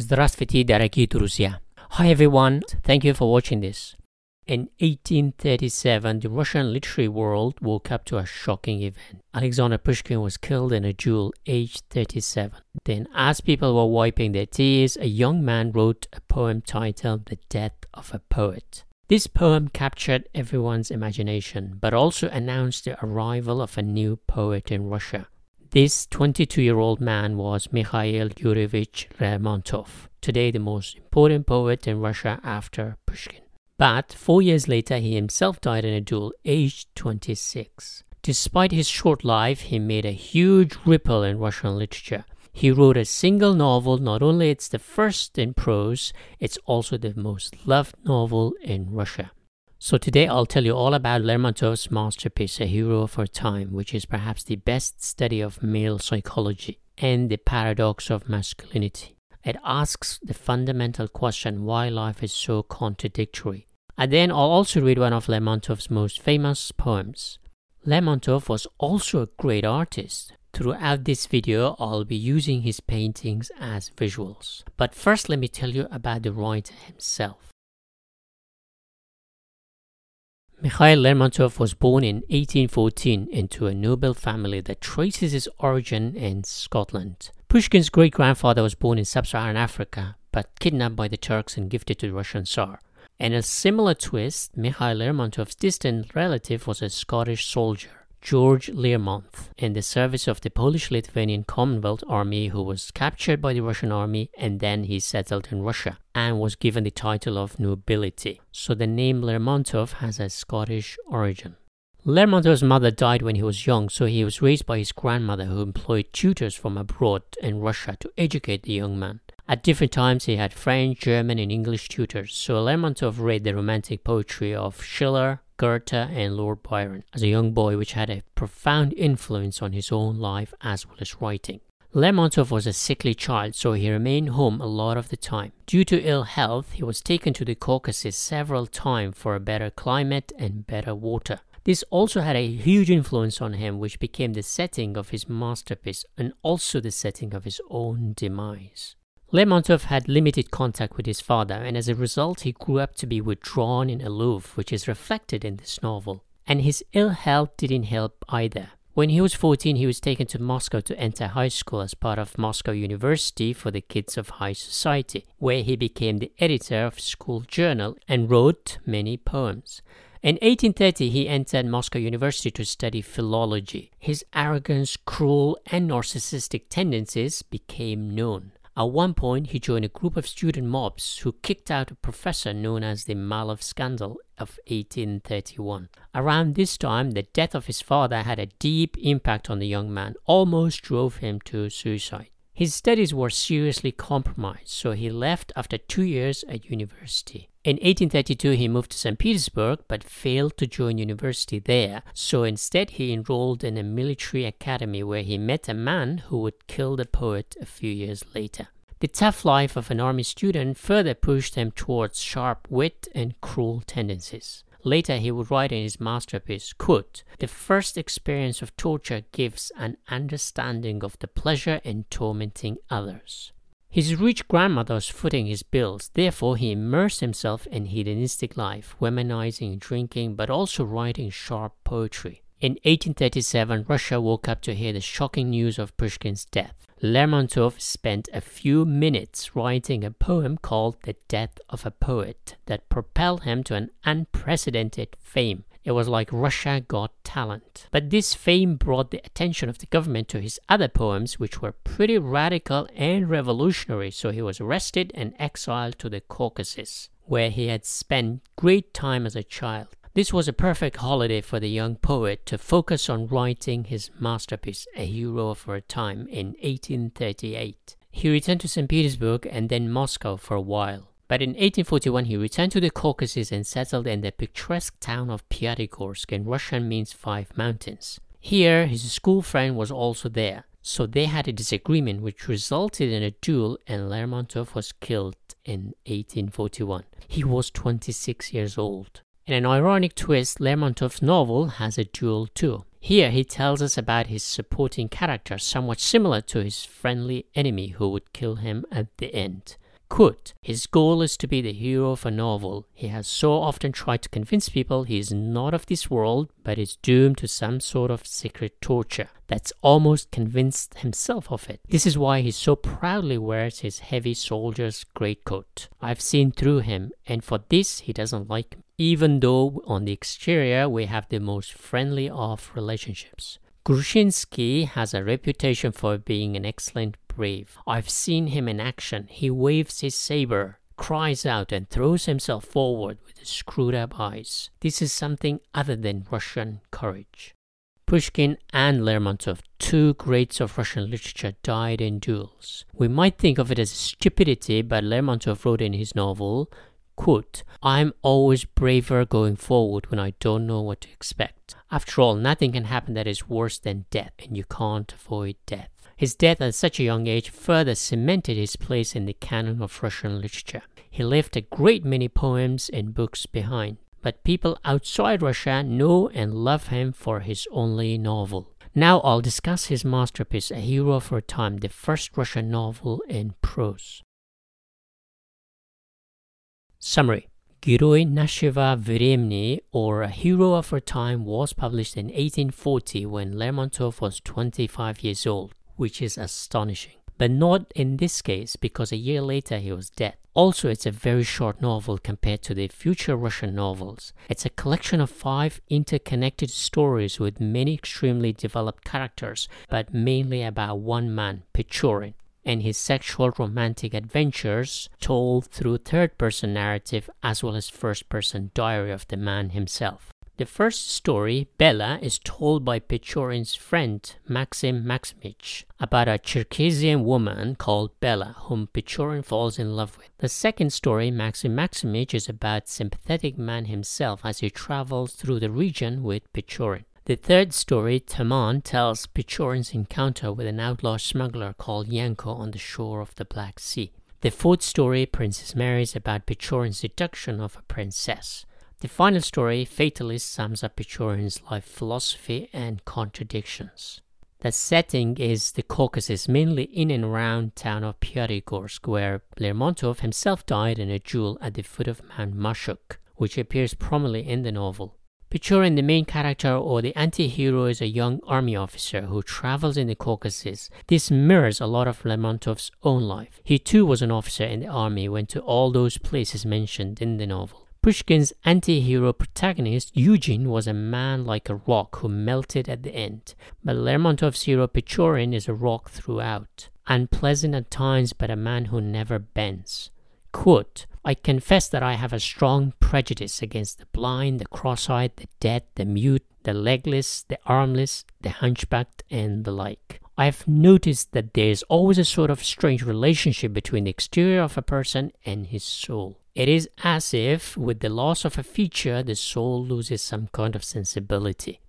Здравствуйте, дорогие друзья. Hi everyone, thank you for watching this. In 1837, the Russian literary world woke up to a shocking event. Alexander Pushkin was killed in a duel aged 37. Then, as people were wiping their tears, a young man wrote a poem titled The Death of a Poet. This poem captured everyone's imagination, but also announced the arrival of a new poet in Russia. This 22 year old man was Mikhail Yurievich Lermontov, today the most important poet in Russia after Pushkin. But four years later, he himself died in a duel, aged 26. Despite his short life, he made a huge ripple in Russian literature. He wrote a single novel, not only it's the first in prose, it's also the most loved novel in Russia. So today I'll tell you all about Lermontov's masterpiece, A Hero of Our Time, which is perhaps the best study of male psychology and the paradox of masculinity. It asks the fundamental question why life is so contradictory. And then I'll also read one of Lermontov's most famous poems. Lermontov was also a great artist. Throughout this video, I'll be using his paintings as visuals. But first, let me tell you about the writer himself. Mikhail Lermontov was born in 1814 into a noble family that traces its origin in Scotland. Pushkin's great grandfather was born in sub Saharan Africa but kidnapped by the Turks and gifted to the Russian Tsar. In a similar twist, Mikhail Lermontov's distant relative was a Scottish soldier. George Learmonth in the service of the Polish Lithuanian Commonwealth Army, who was captured by the Russian army and then he settled in Russia and was given the title of nobility. So the name Lermontov has a Scottish origin. Lermontov's mother died when he was young, so he was raised by his grandmother, who employed tutors from abroad in Russia to educate the young man. At different times, he had French, German, and English tutors, so Lermontov read the romantic poetry of Schiller, Goethe, and Lord Byron as a young boy, which had a profound influence on his own life as well as writing. Lermontov was a sickly child, so he remained home a lot of the time. Due to ill health, he was taken to the Caucasus several times for a better climate and better water. This also had a huge influence on him, which became the setting of his masterpiece and also the setting of his own demise. Lermontov had limited contact with his father, and as a result, he grew up to be withdrawn and aloof, which is reflected in this novel. And his ill health didn't help either. When he was 14, he was taken to Moscow to enter high school as part of Moscow University for the Kids of High Society, where he became the editor of school journal and wrote many poems. In 1830, he entered Moscow University to study philology. His arrogance, cruel, and narcissistic tendencies became known. At one point, he joined a group of student mobs who kicked out a professor known as the Malov scandal of 1831. Around this time, the death of his father had a deep impact on the young man, almost drove him to suicide. His studies were seriously compromised, so he left after two years at university. In 1832, he moved to St. Petersburg but failed to join university there, so instead he enrolled in a military academy where he met a man who would kill the poet a few years later. The tough life of an army student further pushed him towards sharp wit and cruel tendencies. Later, he would write in his masterpiece, quote, The first experience of torture gives an understanding of the pleasure in tormenting others. His rich grandmother was footing his bills, therefore he immersed himself in hedonistic life, womanizing, drinking, but also writing sharp poetry. In 1837, Russia woke up to hear the shocking news of Pushkin's death. Lermontov spent a few minutes writing a poem called The Death of a Poet that propelled him to an unprecedented fame. It was like Russia got talent. But this fame brought the attention of the government to his other poems, which were pretty radical and revolutionary, so he was arrested and exiled to the Caucasus, where he had spent great time as a child. This was a perfect holiday for the young poet to focus on writing his masterpiece, A Hero of Our Time, in 1838. He returned to St. Petersburg and then Moscow for a while. But in 1841, he returned to the Caucasus and settled in the picturesque town of Pyatigorsk, in Russian means five mountains. Here, his school friend was also there, so they had a disagreement which resulted in a duel, and Lermontov was killed in 1841. He was 26 years old. In an ironic twist, Lermontov's novel has a duel too. Here he tells us about his supporting character, somewhat similar to his friendly enemy who would kill him at the end. Quote, his goal is to be the hero of a novel. He has so often tried to convince people he is not of this world, but is doomed to some sort of secret torture. That's almost convinced himself of it. This is why he so proudly wears his heavy soldier's greatcoat. I've seen through him, and for this he doesn't like me even though on the exterior we have the most friendly of relationships. Grushnitsky has a reputation for being an excellent brave. I've seen him in action. He waves his saber, cries out, and throws himself forward with screwed up eyes. This is something other than Russian courage. Pushkin and Lermontov, two greats of Russian literature, died in duels. We might think of it as stupidity, but Lermontov wrote in his novel, Quote, I'm always braver going forward when I don't know what to expect. After all, nothing can happen that is worse than death, and you can't avoid death. His death at such a young age further cemented his place in the canon of Russian literature. He left a great many poems and books behind, but people outside Russia know and love him for his only novel. Now I'll discuss his masterpiece, A Hero of Our Time, the first Russian novel in prose. Summary Герой нашего времени, or A Hero of Our Time, was published in 1840 when Lermontov was 25 years old, which is astonishing. But not in this case, because a year later he was dead. Also, it's a very short novel compared to the future Russian novels. It's a collection of five interconnected stories with many extremely developed characters, but mainly about one man, Pechorin and his sexual romantic adventures told through third person narrative as well as first person diary of the man himself. The first story, Bella, is told by Pechorin's friend Maxim Maximich about a Cherkessian woman called Bella, whom Pechorin falls in love with. The second story, Maxim Maximich, is about sympathetic man himself as he travels through the region with Pechorin. The third story, Taman, tells Pechorin's encounter with an outlaw smuggler called Yanko on the shore of the Black Sea. The fourth story, Princess Mary, is about Pechorin's seduction of a princess. The final story, Fatalist, sums up Pechorin's life philosophy and contradictions. The setting is the Caucasus, mainly in and around town of Pyatigorsk, where Lermontov himself died in a duel at the foot of Mount Mashuk, which appears prominently in the novel. Pechorin, the main character or the anti-hero, is a young army officer who travels in the Caucasus. This mirrors a lot of Lermontov's own life. He too was an officer in the army, went to all those places mentioned in the novel. Pushkin's anti-hero protagonist, Eugene, was a man like a rock who melted at the end. But Lermontov's hero, Pechorin, is a rock throughout. Unpleasant at times, but a man who never bends. Quote, I confess that I have a strong prejudice against the blind, the cross eyed, the dead, the mute, the legless, the armless, the hunchbacked, and the like. I have noticed that there is always a sort of strange relationship between the exterior of a person and his soul. It is as if, with the loss of a feature, the soul loses some kind of sensibility.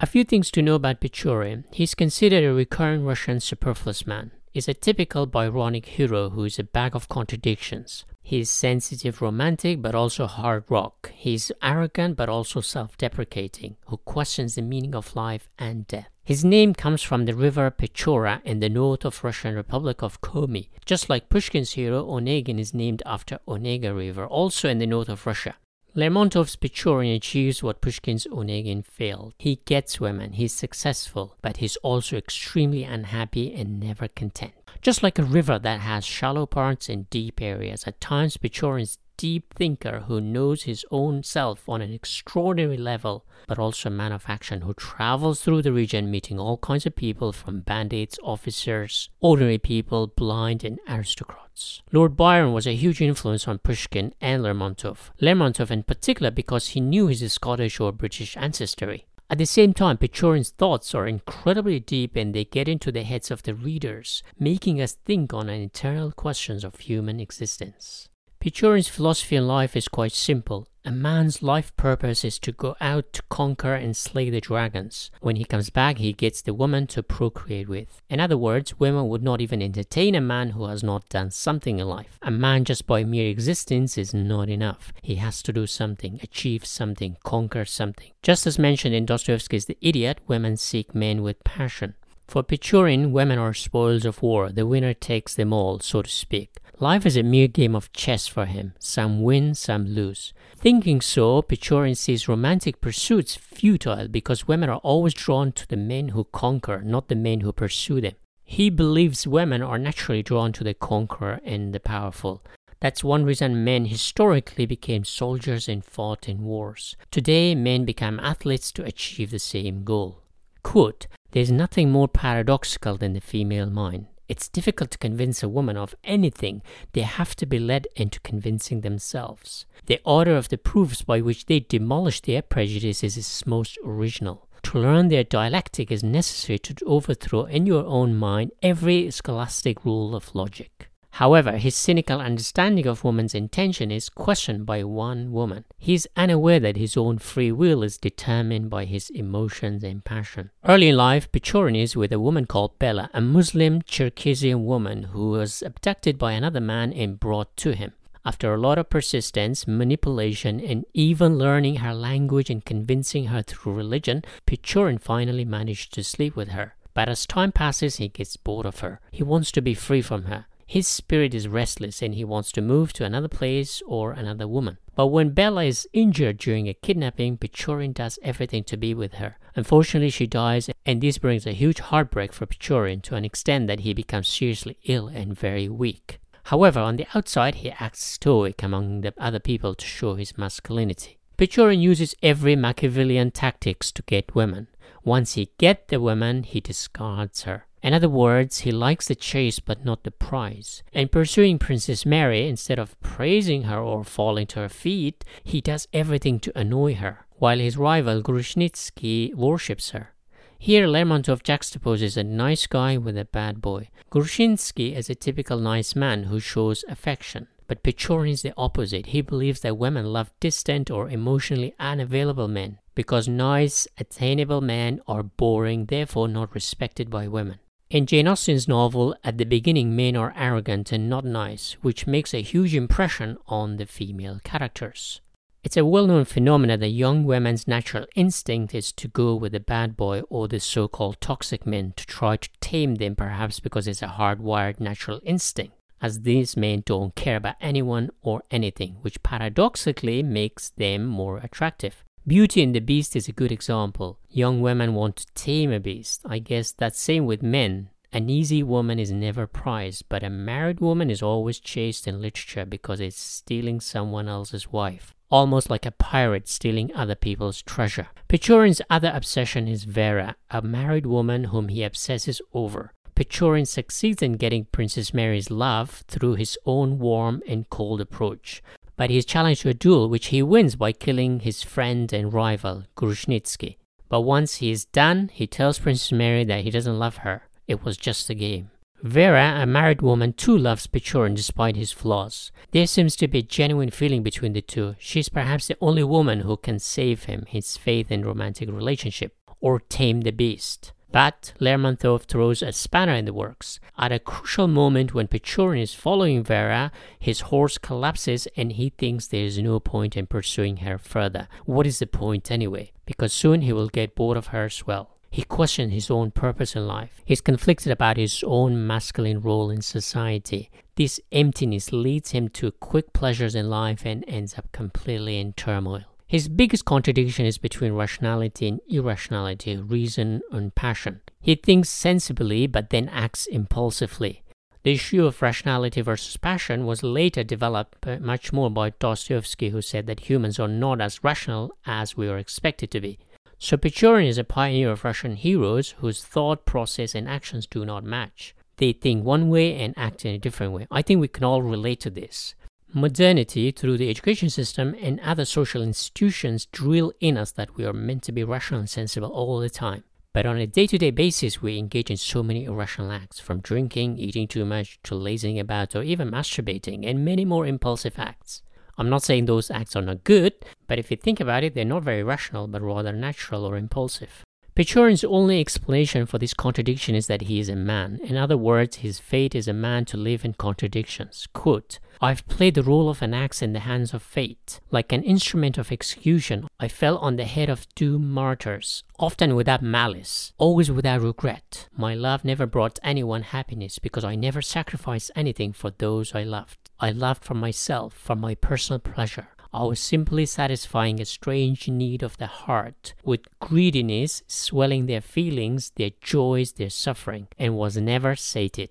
A few things to know about Pechorin. He is considered a recurrent Russian superfluous man. Is a typical Byronic hero who is a bag of contradictions. He's sensitive romantic but also hard rock. He's arrogant but also self deprecating, who questions the meaning of life and death. His name comes from the river Pechora in the north of Russian Republic of Komi. Just like Pushkin's hero, Onegin is named after Onega River, also in the north of Russia. Lermontov's Pechorin achieves what Pushkin's Onegin failed. He gets women, he's successful, but he's also extremely unhappy and never content. Just like a river that has shallow parts and deep areas, at times Pechorin's deep thinker who knows his own self on an extraordinary level, but also a man of action who travels through the region meeting all kinds of people from bandits, officers, ordinary people, blind, and aristocrats. Lord Byron was a huge influence on Pushkin and Lermontov. Lermontov in particular because he knew his Scottish or British ancestry. At the same time, Pechorin's thoughts are incredibly deep and they get into the heads of the readers, making us think on eternal questions of human existence. Pechorin's philosophy in life is quite simple. A man's life purpose is to go out to conquer and slay the dragons. When he comes back, he gets the woman to procreate with. In other words, women would not even entertain a man who has not done something in life. A man just by mere existence is not enough. He has to do something, achieve something, conquer something. Just as mentioned in Dostoevsky's The Idiot, women seek men with passion. For Pechorin, women are spoils of war. The winner takes them all, so to speak. Life is a mere game of chess for him. Some win, some lose. Thinking so, Pechorin sees romantic pursuits futile because women are always drawn to the men who conquer, not the men who pursue them. He believes women are naturally drawn to the conqueror and the powerful. That's one reason men historically became soldiers and fought in wars. Today, men become athletes to achieve the same goal. Quote, There's nothing more paradoxical than the female mind. It's difficult to convince a woman of anything. They have to be led into convincing themselves. The order of the proofs by which they demolish their prejudices is most original. To learn their dialectic is necessary to overthrow in your own mind every scholastic rule of logic. However, his cynical understanding of woman's intention is questioned by one woman. He is unaware that his own free will is determined by his emotions and passion. Early in life, Pechorin is with a woman called Bella, a Muslim Cherkessian woman who was abducted by another man and brought to him. After a lot of persistence, manipulation, and even learning her language and convincing her through religion, Pechorin finally managed to sleep with her. But as time passes, he gets bored of her. He wants to be free from her. His spirit is restless and he wants to move to another place or another woman. But when Bella is injured during a kidnapping, Pechorin does everything to be with her. Unfortunately, she dies, and this brings a huge heartbreak for Pechorin to an extent that he becomes seriously ill and very weak. However, on the outside, he acts stoic among the other people to show his masculinity. Pechorin uses every Machiavellian tactics to get women. Once he gets the woman, he discards her. In other words, he likes the chase but not the prize. In pursuing Princess Mary, instead of praising her or falling to her feet, he does everything to annoy her, while his rival Grushnitsky worships her. Here, Lermontov juxtaposes a nice guy with a bad boy. Grushnitsky is a typical nice man who shows affection. But Pechorin is the opposite. He believes that women love distant or emotionally unavailable men because nice, attainable men are boring, therefore not respected by women. In Jane Austen's novel, at the beginning, men are arrogant and not nice, which makes a huge impression on the female characters. It's a well known phenomenon that young women's natural instinct is to go with the bad boy or the so called toxic men to try to tame them, perhaps because it's a hardwired natural instinct, as these men don't care about anyone or anything, which paradoxically makes them more attractive. Beauty and the Beast is a good example. Young women want to tame a beast. I guess that's same with men. An easy woman is never prized, but a married woman is always chased in literature because it's stealing someone else's wife. Almost like a pirate stealing other people's treasure. Pechorin's other obsession is Vera, a married woman whom he obsesses over. Pechorin succeeds in getting Princess Mary's love through his own warm and cold approach but he is challenged to a duel which he wins by killing his friend and rival, Grushnitsky. But once he is done, he tells Princess Mary that he doesn't love her. It was just a game. Vera, a married woman, too loves Pechorin despite his flaws. There seems to be a genuine feeling between the two. She is perhaps the only woman who can save him, his faith in romantic relationship, or tame the beast. But Lermontov throws a spanner in the works. At a crucial moment when Pechorin is following Vera, his horse collapses and he thinks there is no point in pursuing her further. What is the point anyway? Because soon he will get bored of her as well. He questions his own purpose in life. He's conflicted about his own masculine role in society. This emptiness leads him to quick pleasures in life and ends up completely in turmoil. His biggest contradiction is between rationality and irrationality, reason and passion. He thinks sensibly but then acts impulsively. The issue of rationality versus passion was later developed uh, much more by Dostoevsky, who said that humans are not as rational as we are expected to be. So Pechorin is a pioneer of Russian heroes whose thought process and actions do not match. They think one way and act in a different way. I think we can all relate to this. Modernity, through the education system and other social institutions, drill in us that we are meant to be rational and sensible all the time. But on a day to day basis, we engage in so many irrational acts, from drinking, eating too much, to lazing about, or even masturbating, and many more impulsive acts. I'm not saying those acts are not good, but if you think about it, they're not very rational, but rather natural or impulsive. Pechorin's only explanation for this contradiction is that he is a man. In other words, his fate is a man to live in contradictions. Quote, I've played the role of an axe in the hands of fate. Like an instrument of execution, I fell on the head of two martyrs, often without malice, always without regret. My love never brought anyone happiness because I never sacrificed anything for those I loved. I loved for myself, for my personal pleasure. I was simply satisfying a strange need of the heart, with greediness swelling their feelings, their joys, their suffering, and was never sated.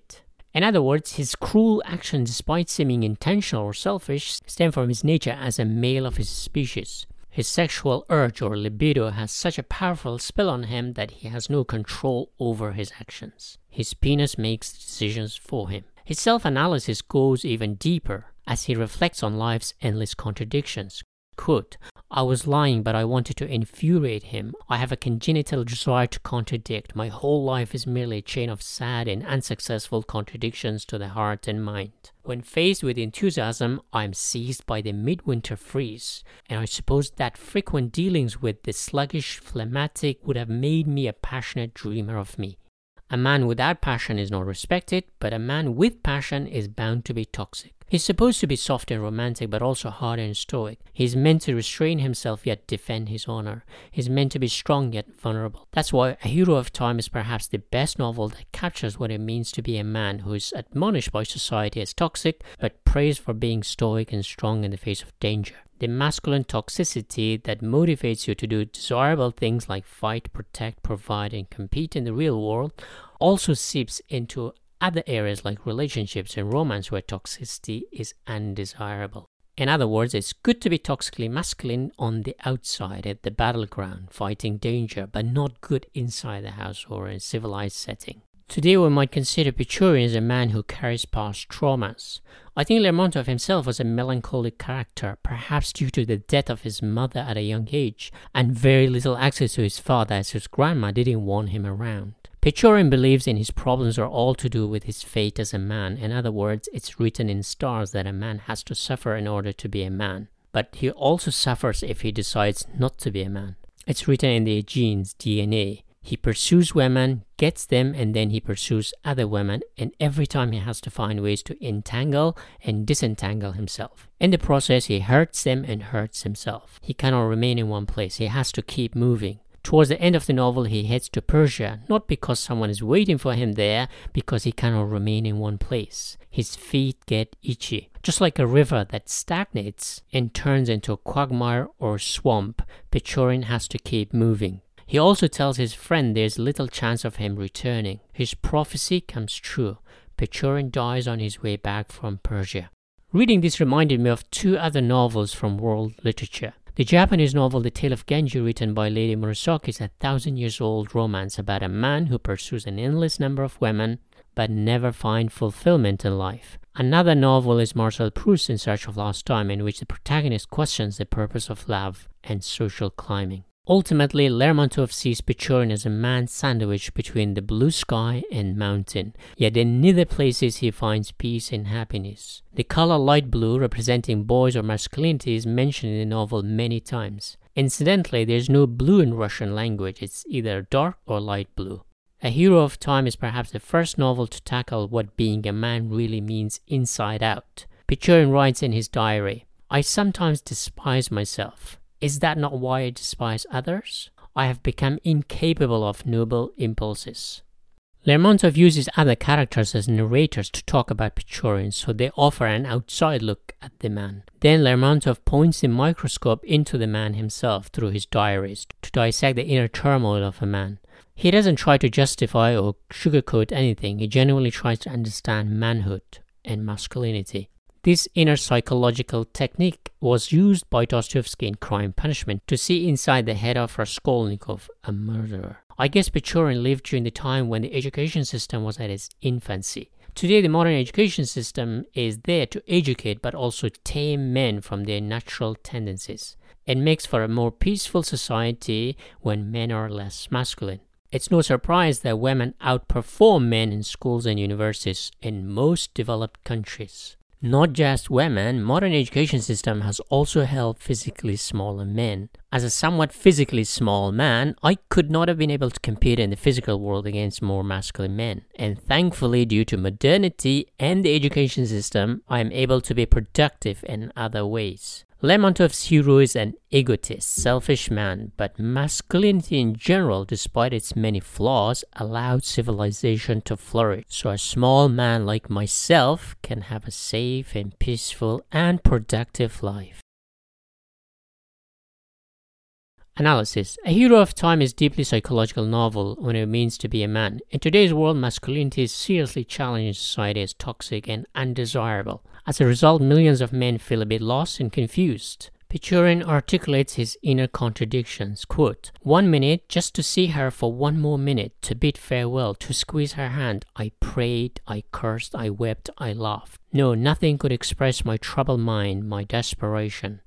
In other words, his cruel action, despite seeming intentional or selfish, stem from his nature as a male of his species. His sexual urge or libido has such a powerful spell on him that he has no control over his actions. His penis makes decisions for him. His self analysis goes even deeper as he reflects on life's endless contradictions. Quote, I was lying, but I wanted to infuriate him. I have a congenital desire to contradict. My whole life is merely a chain of sad and unsuccessful contradictions to the heart and mind. When faced with enthusiasm, I am seized by the midwinter freeze, and I suppose that frequent dealings with the sluggish phlegmatic would have made me a passionate dreamer of me. A man without passion is not respected, but a man with passion is bound to be toxic. He's supposed to be soft and romantic, but also hard and stoic. He's meant to restrain himself yet defend his honor. He's meant to be strong yet vulnerable. That's why A Hero of Time is perhaps the best novel that captures what it means to be a man who is admonished by society as toxic, but praised for being stoic and strong in the face of danger. The masculine toxicity that motivates you to do desirable things like fight, protect, provide, and compete in the real world also seeps into other areas like relationships and romance where toxicity is undesirable. In other words, it's good to be toxically masculine on the outside at the battleground, fighting danger, but not good inside the house or in a civilized setting. Today, we might consider Pechorin as a man who carries past traumas. I think Lermontov himself was a melancholic character, perhaps due to the death of his mother at a young age, and very little access to his father as his grandma didn't want him around. Pechorin believes in his problems are all to do with his fate as a man. In other words, it's written in stars that a man has to suffer in order to be a man. But he also suffers if he decides not to be a man. It's written in the genes, DNA. He pursues women, gets them, and then he pursues other women, and every time he has to find ways to entangle and disentangle himself. In the process, he hurts them and hurts himself. He cannot remain in one place, he has to keep moving. Towards the end of the novel, he heads to Persia, not because someone is waiting for him there, because he cannot remain in one place. His feet get itchy. Just like a river that stagnates and turns into a quagmire or swamp, Pechorin has to keep moving. He also tells his friend there's little chance of him returning. His prophecy comes true. Pechorin dies on his way back from Persia. Reading this reminded me of two other novels from world literature. The Japanese novel The Tale of Genji, written by Lady Murasaki, is a thousand years old romance about a man who pursues an endless number of women but never finds fulfillment in life. Another novel is Marcel Proust's In Search of Lost Time, in which the protagonist questions the purpose of love and social climbing. Ultimately, Lermontov sees Pechorin as a man sandwiched between the blue sky and mountain, yet in neither places he finds peace and happiness. The color light blue, representing boys or masculinity, is mentioned in the novel many times. Incidentally, there is no blue in Russian language, it's either dark or light blue. A Hero of Time is perhaps the first novel to tackle what being a man really means inside out. Pechorin writes in his diary, I sometimes despise myself. Is that not why I despise others? I have become incapable of noble impulses. Lermontov uses other characters as narrators to talk about Pechorin, so they offer an outside look at the man. Then Lermontov points the microscope into the man himself through his diaries to dissect the inner turmoil of a man. He doesn't try to justify or sugarcoat anything, he genuinely tries to understand manhood and masculinity. This inner psychological technique was used by Dostoevsky in Crime Punishment to see inside the head of Raskolnikov, a murderer. I guess Pechorin lived during the time when the education system was at its infancy. Today, the modern education system is there to educate but also tame men from their natural tendencies. It makes for a more peaceful society when men are less masculine. It's no surprise that women outperform men in schools and universities in most developed countries. Not just women, modern education system has also helped physically smaller men. As a somewhat physically small man, I could not have been able to compete in the physical world against more masculine men. And thankfully, due to modernity and the education system, I am able to be productive in other ways. Lermontov's hero is an egotist, selfish man, but masculinity in general, despite its many flaws, allowed civilization to flourish. So a small man like myself can have a safe and peaceful and productive life. Analysis A Hero of Time is deeply psychological novel when it means to be a man. In today's world, masculinity is seriously challenged society as toxic and undesirable. As a result, millions of men feel a bit lost and confused. Pechorin articulates his inner contradictions. Quote, One minute, just to see her for one more minute, to bid farewell, to squeeze her hand, I prayed, I cursed, I wept, I laughed. No, nothing could express my troubled mind, my desperation.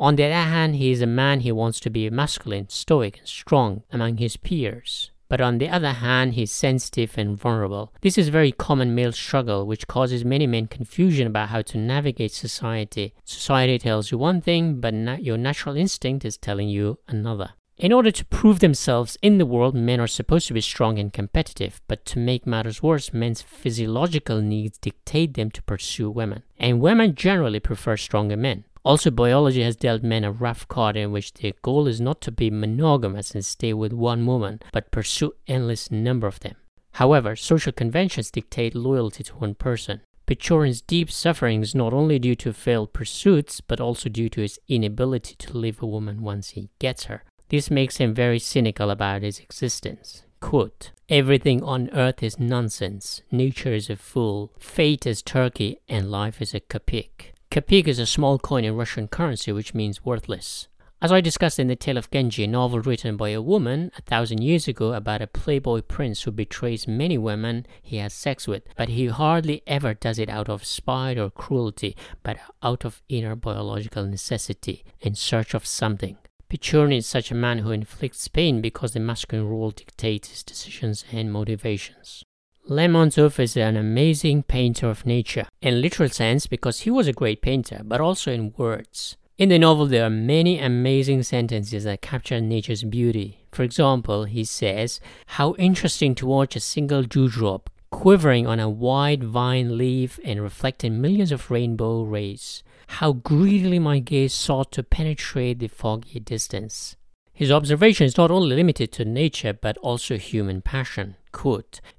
On the other hand, he is a man he wants to be masculine, stoic, and strong among his peers but on the other hand, he's sensitive and vulnerable. This is very common male struggle, which causes many men confusion about how to navigate society. Society tells you one thing, but na- your natural instinct is telling you another. In order to prove themselves in the world, men are supposed to be strong and competitive, but to make matters worse, men's physiological needs dictate them to pursue women. And women generally prefer stronger men. Also, biology has dealt men a rough card in which their goal is not to be monogamous and stay with one woman, but pursue endless number of them. However, social conventions dictate loyalty to one person. Pechorin's deep suffering is not only due to failed pursuits, but also due to his inability to leave a woman once he gets her. This makes him very cynical about his existence. Quote, Everything on earth is nonsense. Nature is a fool. Fate is turkey, and life is a kopek. Kopek is a small coin in Russian currency which means worthless. As I discussed in The Tale of Genji, a novel written by a woman a thousand years ago about a playboy prince who betrays many women he has sex with, but he hardly ever does it out of spite or cruelty, but out of inner biological necessity, in search of something. Pechorin is such a man who inflicts pain because the masculine role dictates his decisions and motivations. Lermontov is an amazing painter of nature, in literal sense because he was a great painter, but also in words. In the novel, there are many amazing sentences that capture nature's beauty. For example, he says, How interesting to watch a single dewdrop quivering on a wide vine leaf and reflecting millions of rainbow rays. How greedily my gaze sought to penetrate the foggy distance. His observation is not only limited to nature but also human passion.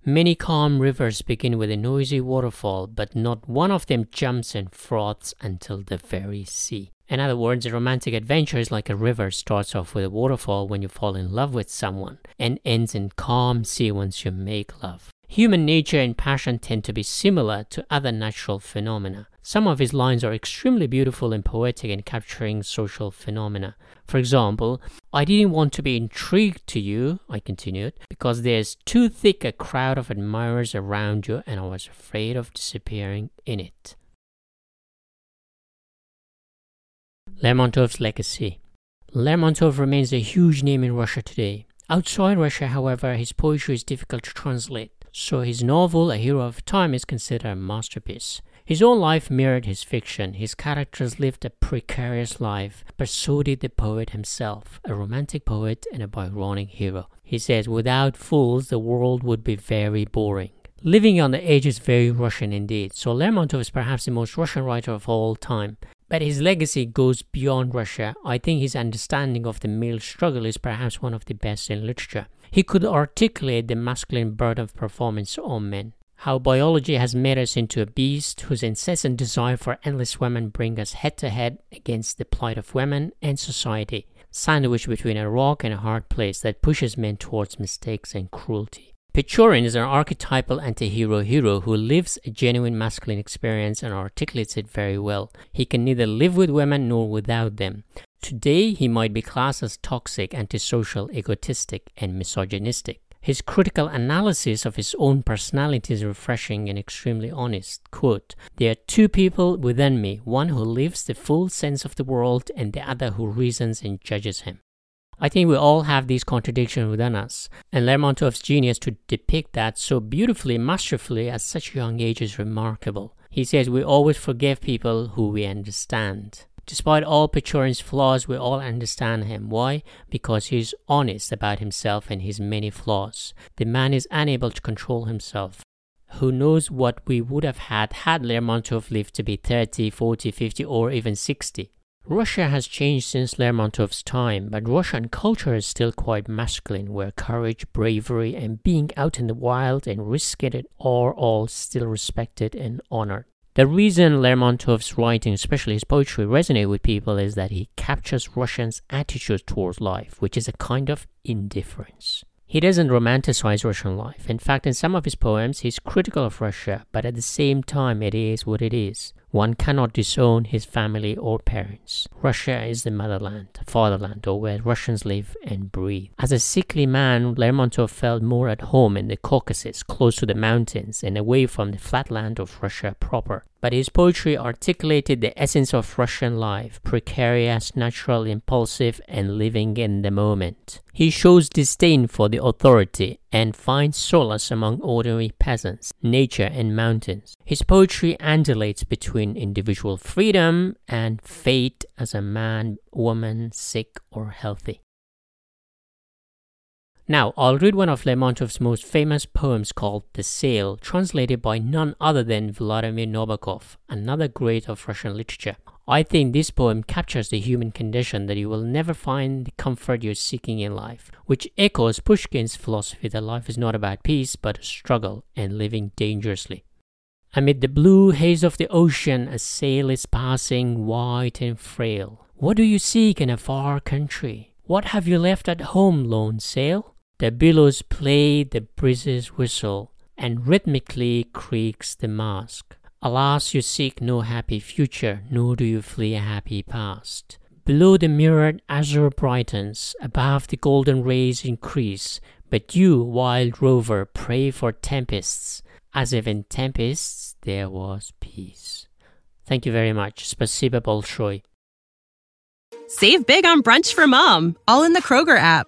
Many calm rivers begin with a noisy waterfall, but not one of them jumps and froths until the very sea. In other words, a romantic adventure is like a river starts off with a waterfall when you fall in love with someone and ends in calm sea once you make love. Human nature and passion tend to be similar to other natural phenomena. Some of his lines are extremely beautiful and poetic in capturing social phenomena. For example, I didn't want to be intrigued to you, I continued, because there's too thick a crowd of admirers around you and I was afraid of disappearing in it. Lermontov's legacy. Lermontov remains a huge name in Russia today. Outside Russia, however, his poetry is difficult to translate so his novel, A Hero of Time, is considered a masterpiece. His own life mirrored his fiction. His characters lived a precarious life, but so did the poet himself, a romantic poet and a Byronic hero. He says, Without fools, the world would be very boring. Living on the edge is very Russian indeed, so Lermontov is perhaps the most Russian writer of all time. But his legacy goes beyond Russia. I think his understanding of the male struggle is perhaps one of the best in literature. He could articulate the masculine burden of performance on men. How biology has made us into a beast whose incessant desire for endless women bring us head to head against the plight of women and society. sandwiched between a rock and a hard place that pushes men towards mistakes and cruelty. Pechorin is an archetypal anti-hero hero who lives a genuine masculine experience and articulates it very well. He can neither live with women nor without them. Today, he might be classed as toxic, antisocial, egotistic, and misogynistic. His critical analysis of his own personality is refreshing and extremely honest. Quote, There are two people within me, one who lives the full sense of the world and the other who reasons and judges him. I think we all have these contradictions within us, and Lermontov's genius to depict that so beautifully, masterfully at such a young age is remarkable. He says we always forgive people who we understand. Despite all Pechorin's flaws, we all understand him. Why? Because he's honest about himself and his many flaws. The man is unable to control himself. Who knows what we would have had had Lermontov lived to be 30, 40, 50, or even 60. Russia has changed since Lermontov's time, but Russian culture is still quite masculine, where courage, bravery, and being out in the wild and risking it are all still respected and honored. The reason Lermontov's writing, especially his poetry, resonate with people is that he captures Russians' attitude towards life, which is a kind of indifference. He doesn't romanticize Russian life. In fact, in some of his poems, he's critical of Russia, but at the same time, it is what it is. One cannot disown his family or parents. Russia is the motherland, fatherland, or where Russians live and breathe. As a sickly man, Lermontov felt more at home in the Caucasus, close to the mountains, and away from the flatland of Russia proper. But his poetry articulated the essence of Russian life precarious, natural, impulsive, and living in the moment. He shows disdain for the authority and finds solace among ordinary peasants, nature, and mountains. His poetry undulates between individual freedom and fate as a man, woman, sick, or healthy. Now, I'll read one of Lermontov's most famous poems called The Sail, translated by none other than Vladimir Nabokov, another great of Russian literature. I think this poem captures the human condition that you will never find the comfort you're seeking in life, which echoes Pushkin's philosophy that life is not about peace but a struggle and living dangerously. Amid the blue haze of the ocean, a sail is passing white and frail. What do you seek in a far country? What have you left at home, lone sail? The billows play, the breezes whistle, and rhythmically creaks the mast. Alas, you seek no happy future, nor do you flee a happy past. Below the mirrored azure brightens, above the golden rays increase, but you, wild rover, pray for tempests, as if in tempests there was peace. Thank you very much. Spasiba Bolshoi. Save big on brunch for mom, all in the Kroger app.